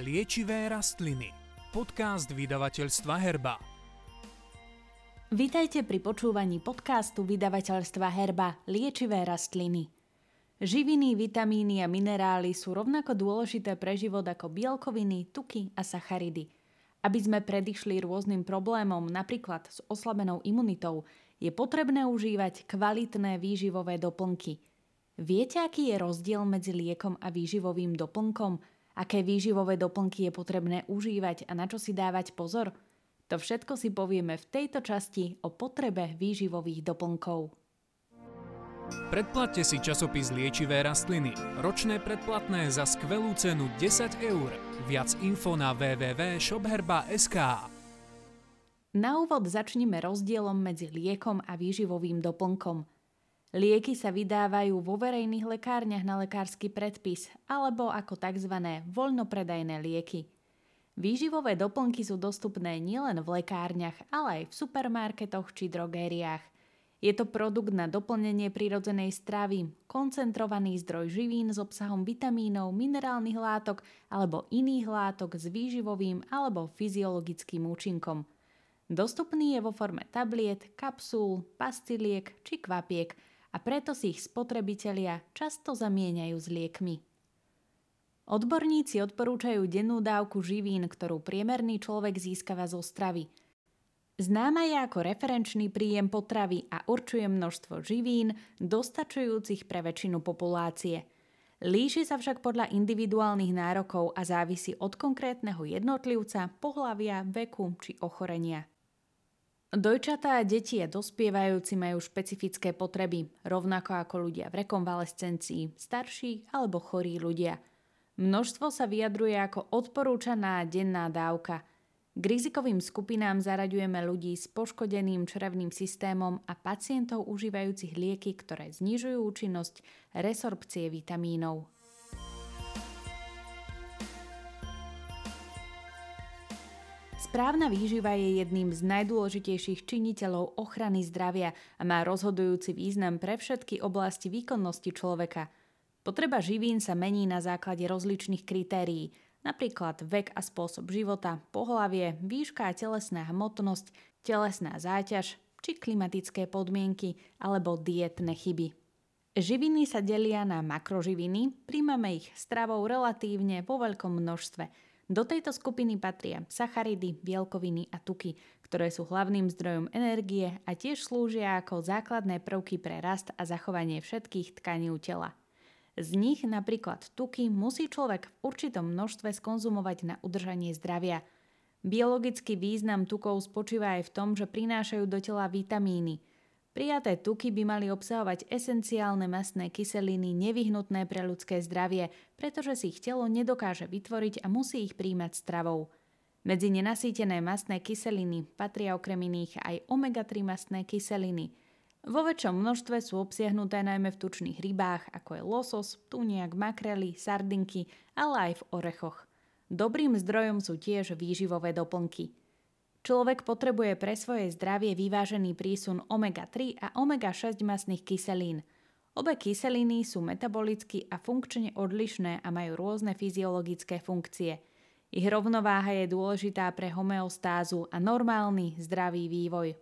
Liečivé rastliny. Podcast vydavateľstva Herba. Vítajte pri počúvaní podcastu vydavateľstva Herba Liečivé rastliny. Živiny, vitamíny a minerály sú rovnako dôležité pre život ako bielkoviny, tuky a sacharidy. Aby sme predišli rôznym problémom, napríklad s oslabenou imunitou, je potrebné užívať kvalitné výživové doplnky – Viete, aký je rozdiel medzi liekom a výživovým doplnkom? Aké výživové doplnky je potrebné užívať a na čo si dávať pozor? To všetko si povieme v tejto časti o potrebe výživových doplnkov. Predplatte si časopis Liečivé rastliny. Ročné predplatné za skvelú cenu 10 eur. Viac info na www.shopherba.sk Na úvod začneme rozdielom medzi liekom a výživovým doplnkom – Lieky sa vydávajú vo verejných lekárniach na lekársky predpis alebo ako tzv. voľnopredajné lieky. Výživové doplnky sú dostupné nielen v lekárniach, ale aj v supermarketoch či drogériách. Je to produkt na doplnenie prírodzenej stravy, koncentrovaný zdroj živín s obsahom vitamínov, minerálnych látok alebo iných látok s výživovým alebo fyziologickým účinkom. Dostupný je vo forme tabliet, kapsúl, pastiliek či kvapiek – a preto si ich spotrebitelia často zamieňajú s liekmi. Odborníci odporúčajú dennú dávku živín, ktorú priemerný človek získava zo stravy. Známa je ako referenčný príjem potravy a určuje množstvo živín, dostačujúcich pre väčšinu populácie. Líši sa však podľa individuálnych nárokov a závisí od konkrétneho jednotlivca, pohlavia, veku či ochorenia. Dojčatá, deti a dospievajúci majú špecifické potreby, rovnako ako ľudia v rekonvalescencii, starší alebo chorí ľudia. Množstvo sa vyjadruje ako odporúčaná denná dávka. K rizikovým skupinám zaraďujeme ľudí s poškodeným črevným systémom a pacientov užívajúcich lieky, ktoré znižujú účinnosť resorpcie vitamínov. Správna výživa je jedným z najdôležitejších činiteľov ochrany zdravia a má rozhodujúci význam pre všetky oblasti výkonnosti človeka. Potreba živín sa mení na základe rozličných kritérií, napríklad vek a spôsob života, pohlavie, výška a telesná hmotnosť, telesná záťaž či klimatické podmienky alebo dietné chyby. Živiny sa delia na makroživiny, príjmame ich stravou relatívne vo veľkom množstve – do tejto skupiny patria sacharidy, bielkoviny a tuky, ktoré sú hlavným zdrojom energie a tiež slúžia ako základné prvky pre rast a zachovanie všetkých tkaní tela. Z nich napríklad tuky musí človek v určitom množstve skonzumovať na udržanie zdravia. Biologický význam tukov spočíva aj v tom, že prinášajú do tela vitamíny – Prijaté tuky by mali obsahovať esenciálne mastné kyseliny nevyhnutné pre ľudské zdravie, pretože si ich telo nedokáže vytvoriť a musí ich príjmať stravou. Medzi nenasýtené mastné kyseliny patria okrem iných aj omega-3 mastné kyseliny. Vo väčšom množstve sú obsiahnuté najmä v tučných rybách, ako je losos, tuniak, makrely, sardinky, ale aj v orechoch. Dobrým zdrojom sú tiež výživové doplnky – Človek potrebuje pre svoje zdravie vyvážený prísun omega-3 a omega-6 masných kyselín. Obe kyseliny sú metabolicky a funkčne odlišné a majú rôzne fyziologické funkcie. Ich rovnováha je dôležitá pre homeostázu a normálny zdravý vývoj.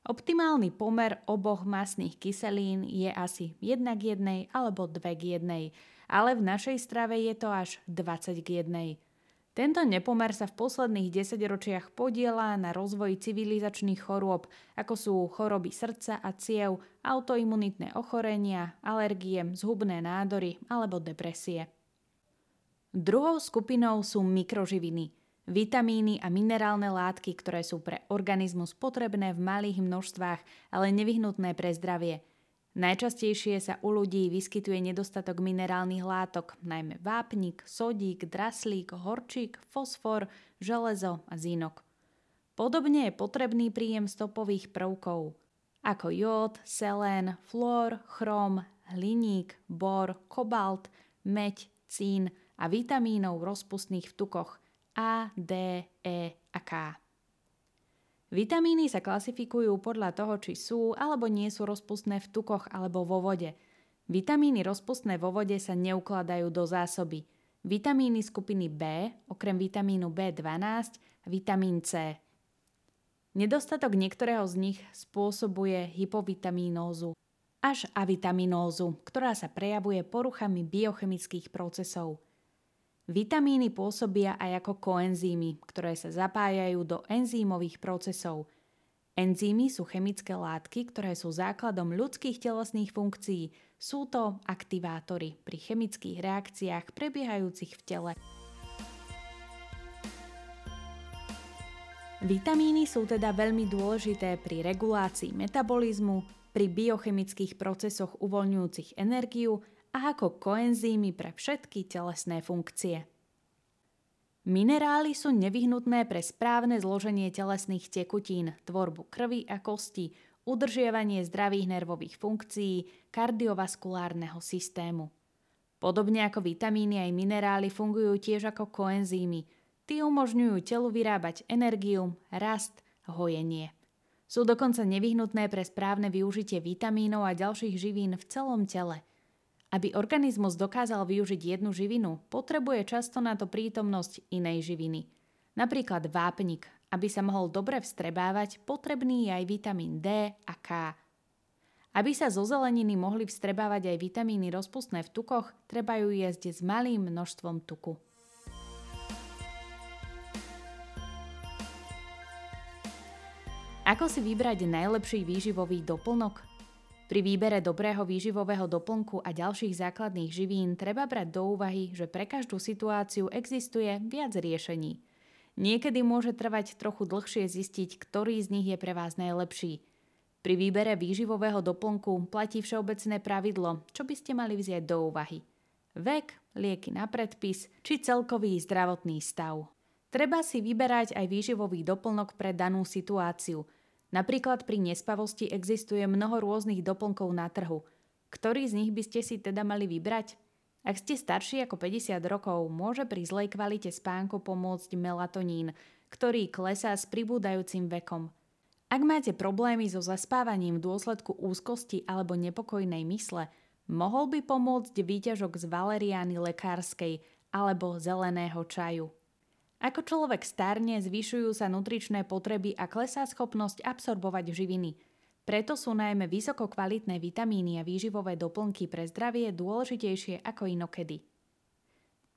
Optimálny pomer oboch masných kyselín je asi 1 k 1 alebo 2 k 1, ale v našej strave je to až 20 k 1. Tento nepomer sa v posledných desaťročiach podiela na rozvoji civilizačných chorôb, ako sú choroby srdca a ciev, autoimunitné ochorenia, alergie, zhubné nádory alebo depresie. Druhou skupinou sú mikroživiny, vitamíny a minerálne látky, ktoré sú pre organizmus potrebné v malých množstvách, ale nevyhnutné pre zdravie – Najčastejšie sa u ľudí vyskytuje nedostatok minerálnych látok, najmä vápnik, sodík, draslík, horčík, fosfor, železo a zinok. Podobne je potrebný príjem stopových prvkov, ako jód, selén, flór, chrom, hliník, bor, kobalt, meď, cín a vitamínov rozpustných v tukoch A, D, E a K. Vitamíny sa klasifikujú podľa toho, či sú alebo nie sú rozpustné v tukoch alebo vo vode. Vitamíny rozpustné vo vode sa neukladajú do zásoby. vitamíny skupiny B, okrem vitamínu B12 a vitamín C. Nedostatok niektorého z nich spôsobuje hypovitaminózu až avitaminózu, ktorá sa prejavuje poruchami biochemických procesov. Vitamíny pôsobia aj ako koenzýmy, ktoré sa zapájajú do enzýmových procesov. Enzýmy sú chemické látky, ktoré sú základom ľudských telesných funkcií. Sú to aktivátory pri chemických reakciách prebiehajúcich v tele. Vitamíny sú teda veľmi dôležité pri regulácii metabolizmu, pri biochemických procesoch uvoľňujúcich energiu a ako koenzýmy pre všetky telesné funkcie. Minerály sú nevyhnutné pre správne zloženie telesných tekutín, tvorbu krvi a kosti, udržiavanie zdravých nervových funkcií, kardiovaskulárneho systému. Podobne ako vitamíny aj minerály fungujú tiež ako koenzýmy. Tí umožňujú telu vyrábať energiu, rast, hojenie. Sú dokonca nevyhnutné pre správne využitie vitamínov a ďalších živín v celom tele. Aby organizmus dokázal využiť jednu živinu, potrebuje často na to prítomnosť inej živiny. Napríklad vápnik. Aby sa mohol dobre vstrebávať, potrebný je aj vitamín D a K. Aby sa zo zeleniny mohli vstrebávať aj vitamíny rozpustné v tukoch, treba ju jesť s malým množstvom tuku. Ako si vybrať najlepší výživový doplnok? Pri výbere dobrého výživového doplnku a ďalších základných živín treba brať do úvahy, že pre každú situáciu existuje viac riešení. Niekedy môže trvať trochu dlhšie zistiť, ktorý z nich je pre vás najlepší. Pri výbere výživového doplnku platí všeobecné pravidlo, čo by ste mali vziať do úvahy. Vek, lieky na predpis či celkový zdravotný stav. Treba si vyberať aj výživový doplnok pre danú situáciu – Napríklad pri nespavosti existuje mnoho rôznych doplnkov na trhu. Ktorý z nich by ste si teda mali vybrať? Ak ste starší ako 50 rokov, môže pri zlej kvalite spánku pomôcť melatonín, ktorý klesá s pribúdajúcim vekom. Ak máte problémy so zaspávaním v dôsledku úzkosti alebo nepokojnej mysle, mohol by pomôcť výťažok z valeriány lekárskej alebo zeleného čaju. Ako človek starne, zvyšujú sa nutričné potreby a klesá schopnosť absorbovať živiny. Preto sú najmä vysoko kvalitné vitamíny a výživové doplnky pre zdravie dôležitejšie ako inokedy.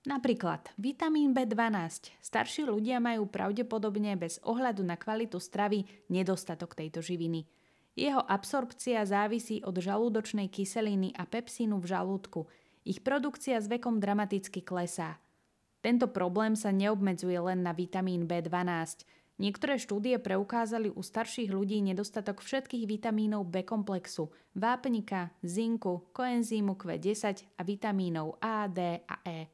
Napríklad vitamín B12. Starší ľudia majú pravdepodobne bez ohľadu na kvalitu stravy nedostatok tejto živiny. Jeho absorpcia závisí od žalúdočnej kyseliny a pepsínu v žalúdku. Ich produkcia s vekom dramaticky klesá. Tento problém sa neobmedzuje len na vitamín B12. Niektoré štúdie preukázali u starších ľudí nedostatok všetkých vitamínov B komplexu, vápnika, zinku, koenzýmu Q10 a vitamínov A, D a E.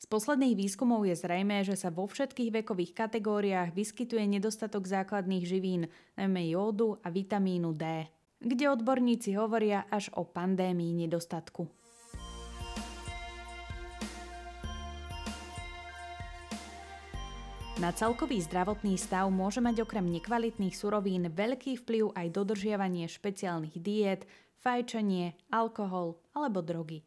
Z posledných výskumov je zrejmé, že sa vo všetkých vekových kategóriách vyskytuje nedostatok základných živín, najmä jódu a vitamínu D, kde odborníci hovoria až o pandémii nedostatku. Na celkový zdravotný stav môže mať okrem nekvalitných surovín veľký vplyv aj dodržiavanie špeciálnych diét, fajčenie, alkohol alebo drogy.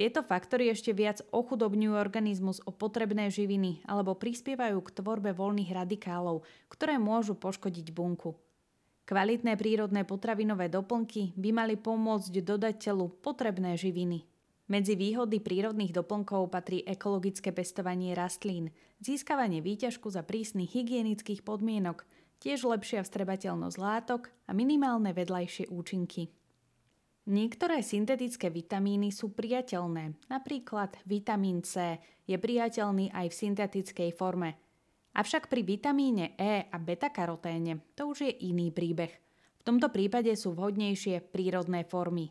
Tieto faktory ešte viac ochudobňujú organizmus o potrebné živiny alebo prispievajú k tvorbe voľných radikálov, ktoré môžu poškodiť bunku. Kvalitné prírodné potravinové doplnky by mali pomôcť dodať telu potrebné živiny. Medzi výhody prírodných doplnkov patrí ekologické pestovanie rastlín, získavanie výťažku za prísnych hygienických podmienok, tiež lepšia vstrebateľnosť látok a minimálne vedľajšie účinky. Niektoré syntetické vitamíny sú priateľné, napríklad vitamín C je priateľný aj v syntetickej forme. Avšak pri vitamíne E a beta-karoténe to už je iný príbeh. V tomto prípade sú vhodnejšie prírodné formy,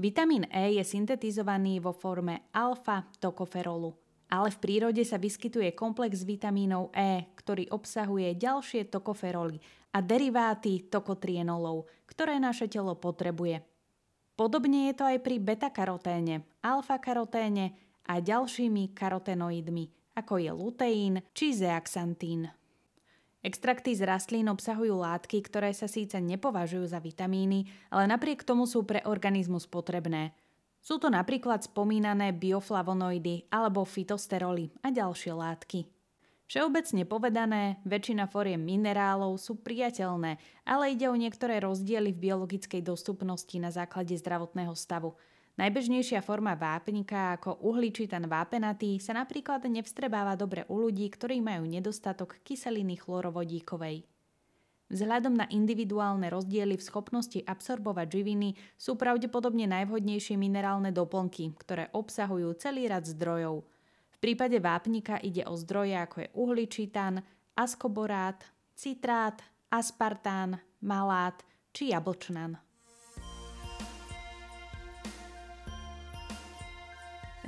Vitamín E je syntetizovaný vo forme alfa-tokoferolu. Ale v prírode sa vyskytuje komplex vitamínov E, ktorý obsahuje ďalšie tokoferoly a deriváty tokotrienolov, ktoré naše telo potrebuje. Podobne je to aj pri beta-karoténe, alfa-karoténe a ďalšími karotenoidmi, ako je luteín či zeaxantín. Extrakty z rastlín obsahujú látky, ktoré sa síce nepovažujú za vitamíny, ale napriek tomu sú pre organizmus potrebné. Sú to napríklad spomínané bioflavonoidy alebo fitosteroly a ďalšie látky. Všeobecne povedané, väčšina foriem minerálov sú priateľné, ale ide o niektoré rozdiely v biologickej dostupnosti na základe zdravotného stavu. Najbežnejšia forma vápnika ako uhličitan vápenatý sa napríklad nevstrebáva dobre u ľudí, ktorí majú nedostatok kyseliny chlorovodíkovej. Vzhľadom na individuálne rozdiely v schopnosti absorbovať živiny sú pravdepodobne najvhodnejšie minerálne doplnky, ktoré obsahujú celý rad zdrojov – v prípade vápnika ide o zdroje ako je uhličitan, askoborát, citrát, aspartán, malát či jablčnan.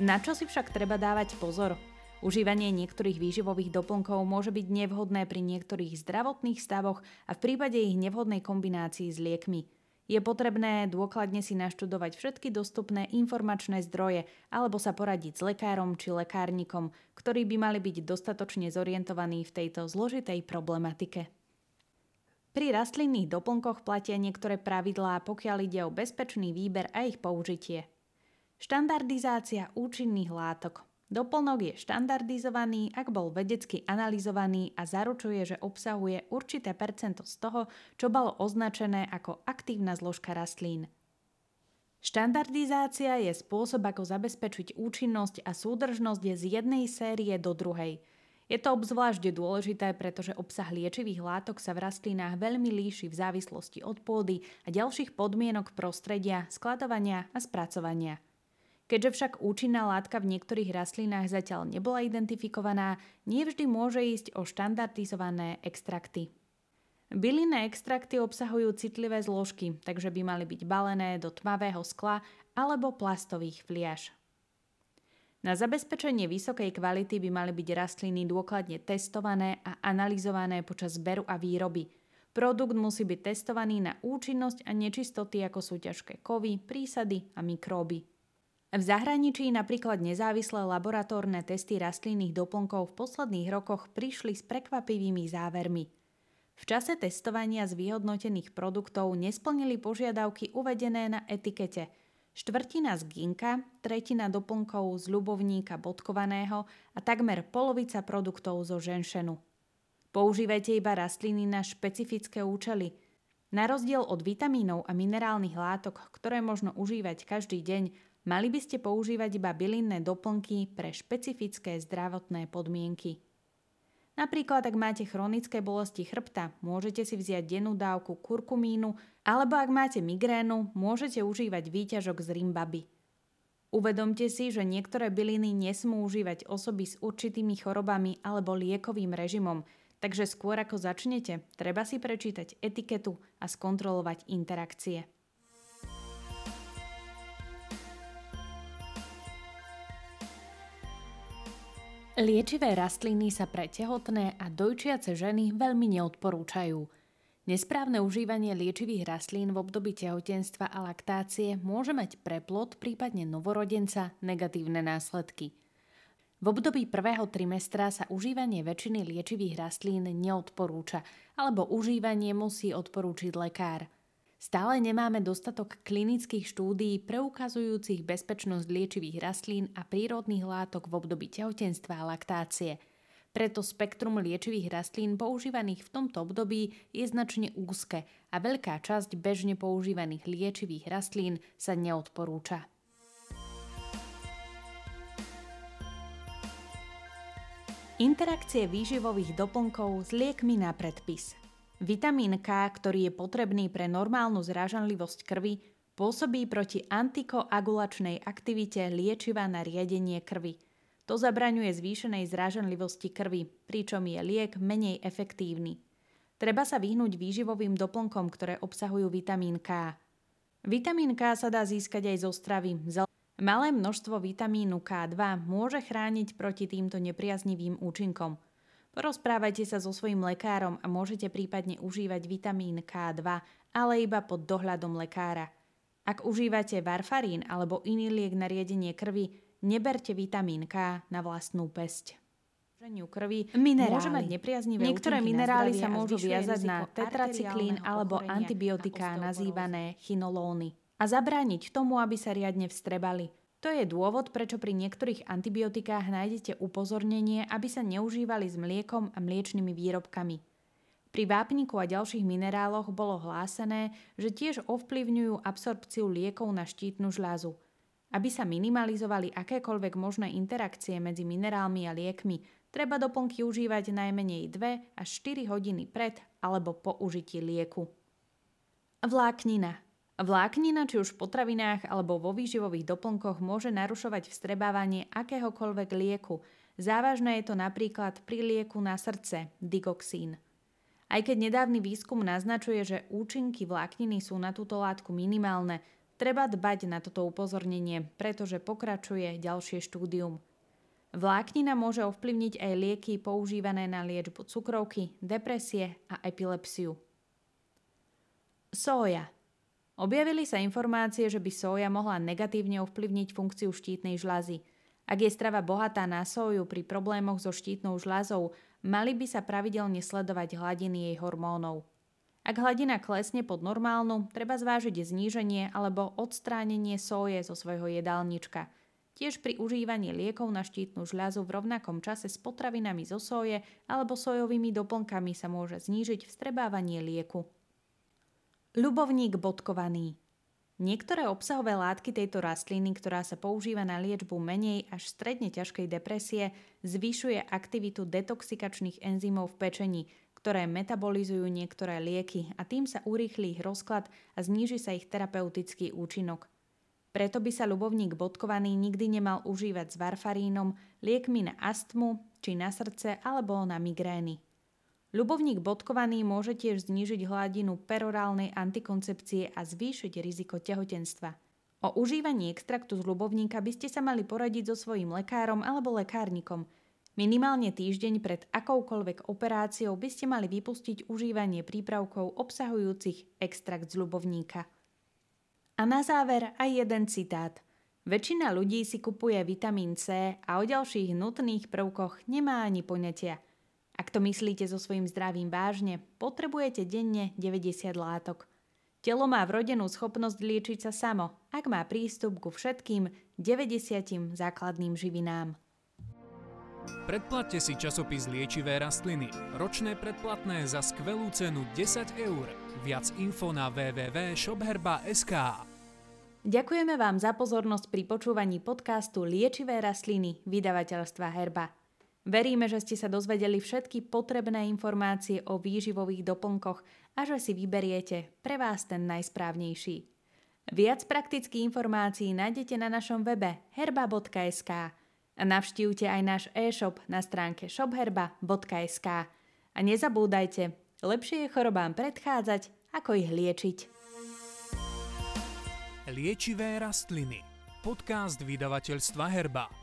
Na čo si však treba dávať pozor? Užívanie niektorých výživových doplnkov môže byť nevhodné pri niektorých zdravotných stavoch a v prípade ich nevhodnej kombinácii s liekmi. Je potrebné dôkladne si naštudovať všetky dostupné informačné zdroje alebo sa poradiť s lekárom či lekárnikom, ktorí by mali byť dostatočne zorientovaní v tejto zložitej problematike. Pri rastlinných doplnkoch platia niektoré pravidlá, pokiaľ ide o bezpečný výber a ich použitie. Štandardizácia účinných látok – Doplnok je štandardizovaný, ak bol vedecky analyzovaný a zaručuje, že obsahuje určité percento z toho, čo bolo označené ako aktívna zložka rastlín. Štandardizácia je spôsob, ako zabezpečiť účinnosť a súdržnosť z jednej série do druhej. Je to obzvlášť dôležité, pretože obsah liečivých látok sa v rastlinách veľmi líši v závislosti od pôdy a ďalších podmienok prostredia, skladovania a spracovania. Keďže však účinná látka v niektorých rastlinách zatiaľ nebola identifikovaná, nevždy môže ísť o štandardizované extrakty. Bylinné extrakty obsahujú citlivé zložky, takže by mali byť balené do tmavého skla alebo plastových fliaž. Na zabezpečenie vysokej kvality by mali byť rastliny dôkladne testované a analyzované počas zberu a výroby. Produkt musí byť testovaný na účinnosť a nečistoty ako sú ťažké kovy, prísady a mikróby. V zahraničí napríklad nezávislé laboratórne testy rastlinných doplnkov v posledných rokoch prišli s prekvapivými závermi. V čase testovania z vyhodnotených produktov nesplnili požiadavky uvedené na etikete. Štvrtina z ginka, tretina doplnkov z ľubovníka bodkovaného a takmer polovica produktov zo ženšenu. Používajte iba rastliny na špecifické účely. Na rozdiel od vitamínov a minerálnych látok, ktoré možno užívať každý deň, Mali by ste používať iba bylinné doplnky pre špecifické zdravotné podmienky. Napríklad, ak máte chronické bolesti chrbta, môžete si vziať dennú dávku kurkumínu, alebo ak máte migrénu, môžete užívať výťažok z rimbaby. Uvedomte si, že niektoré byliny nesmú užívať osoby s určitými chorobami alebo liekovým režimom, takže skôr ako začnete, treba si prečítať etiketu a skontrolovať interakcie. Liečivé rastliny sa pre tehotné a dojčiace ženy veľmi neodporúčajú. Nesprávne užívanie liečivých rastlín v období tehotenstva a laktácie môže mať pre plod, prípadne novorodenca, negatívne následky. V období prvého trimestra sa užívanie väčšiny liečivých rastlín neodporúča, alebo užívanie musí odporúčiť lekár – Stále nemáme dostatok klinických štúdií preukazujúcich bezpečnosť liečivých rastlín a prírodných látok v období tehotenstva a laktácie. Preto spektrum liečivých rastlín používaných v tomto období je značne úzke a veľká časť bežne používaných liečivých rastlín sa neodporúča. Interakcie výživových doplnkov s liekmi na predpis – Vitamín K, ktorý je potrebný pre normálnu zrážanlivosť krvi, pôsobí proti antikoagulačnej aktivite liečiva na riadenie krvi. To zabraňuje zvýšenej zrážanlivosti krvi, pričom je liek menej efektívny. Treba sa vyhnúť výživovým doplnkom, ktoré obsahujú vitamín K. Vitamín K sa dá získať aj zo stravy. Malé množstvo vitamínu K2 môže chrániť proti týmto nepriaznivým účinkom – Porozprávajte sa so svojím lekárom a môžete prípadne užívať vitamín K2, ale iba pod dohľadom lekára. Ak užívate varfarín alebo iný liek na riedenie krvi, neberte vitamín K na vlastnú pesť krvi minerály. môže mať nepriaznivé Niektoré minerály sa môžu viazať na tetracyklín alebo antibiotiká nazývané chinolony. a zabrániť tomu, aby sa riadne vstrebali. To je dôvod, prečo pri niektorých antibiotikách nájdete upozornenie, aby sa neužívali s mliekom a mliečnými výrobkami. Pri vápniku a ďalších mineráloch bolo hlásené, že tiež ovplyvňujú absorpciu liekov na štítnu žľazu. Aby sa minimalizovali akékoľvek možné interakcie medzi minerálmi a liekmi, treba doplnky užívať najmenej 2 až 4 hodiny pred alebo po užití lieku. Vláknina. Vláknina, či už v potravinách alebo vo výživových doplnkoch, môže narušovať vstrebávanie akéhokoľvek lieku. Závažné je to napríklad pri lieku na srdce, digoxín. Aj keď nedávny výskum naznačuje, že účinky vlákniny sú na túto látku minimálne, treba dbať na toto upozornenie, pretože pokračuje ďalšie štúdium. Vláknina môže ovplyvniť aj lieky používané na liečbu cukrovky, depresie a epilepsiu. Sója. Objavili sa informácie, že by sója mohla negatívne ovplyvniť funkciu štítnej žľazy. Ak je strava bohatá na sóju pri problémoch so štítnou žľazou, mali by sa pravidelne sledovať hladiny jej hormónov. Ak hladina klesne pod normálnu, treba zvážiť zníženie alebo odstránenie soje zo svojho jedálnička. Tiež pri užívaní liekov na štítnu žľazu v rovnakom čase s potravinami zo soje alebo sojovými doplnkami sa môže znížiť vstrebávanie lieku. Ľubovník bodkovaný Niektoré obsahové látky tejto rastliny, ktorá sa používa na liečbu menej až stredne ťažkej depresie, zvyšuje aktivitu detoxikačných enzymov v pečení, ktoré metabolizujú niektoré lieky a tým sa urýchli ich rozklad a zníži sa ich terapeutický účinok. Preto by sa ľubovník bodkovaný nikdy nemal užívať s varfarínom, liekmi na astmu či na srdce alebo na migrény. Ľubovník bodkovaný môže tiež znížiť hladinu perorálnej antikoncepcie a zvýšiť riziko tehotenstva. O užívaní extraktu z ľubovníka by ste sa mali poradiť so svojím lekárom alebo lekárnikom. Minimálne týždeň pred akoukoľvek operáciou by ste mali vypustiť užívanie prípravkov obsahujúcich extrakt z ľubovníka. A na záver aj jeden citát. Väčšina ľudí si kupuje vitamín C a o ďalších nutných prvkoch nemá ani poňatia – ak to myslíte so svojím zdravím vážne, potrebujete denne 90 látok. Telo má vrodenú schopnosť liečiť sa samo, ak má prístup ku všetkým 90 základným živinám. Predplatte si časopis Liečivé rastliny. Ročné predplatné za skvelú cenu 10 eur. Viac info na www.shopherba.sk Ďakujeme vám za pozornosť pri počúvaní podcastu Liečivé rastliny vydavateľstva Herba. Veríme, že ste sa dozvedeli všetky potrebné informácie o výživových doplnkoch a že si vyberiete pre vás ten najsprávnejší. Viac praktických informácií nájdete na našom webe herba.sk a navštívte aj náš e-shop na stránke shopherba.sk. A nezabúdajte, lepšie je chorobám predchádzať, ako ich liečiť. Liečivé rastliny. Podcast vydavateľstva Herba.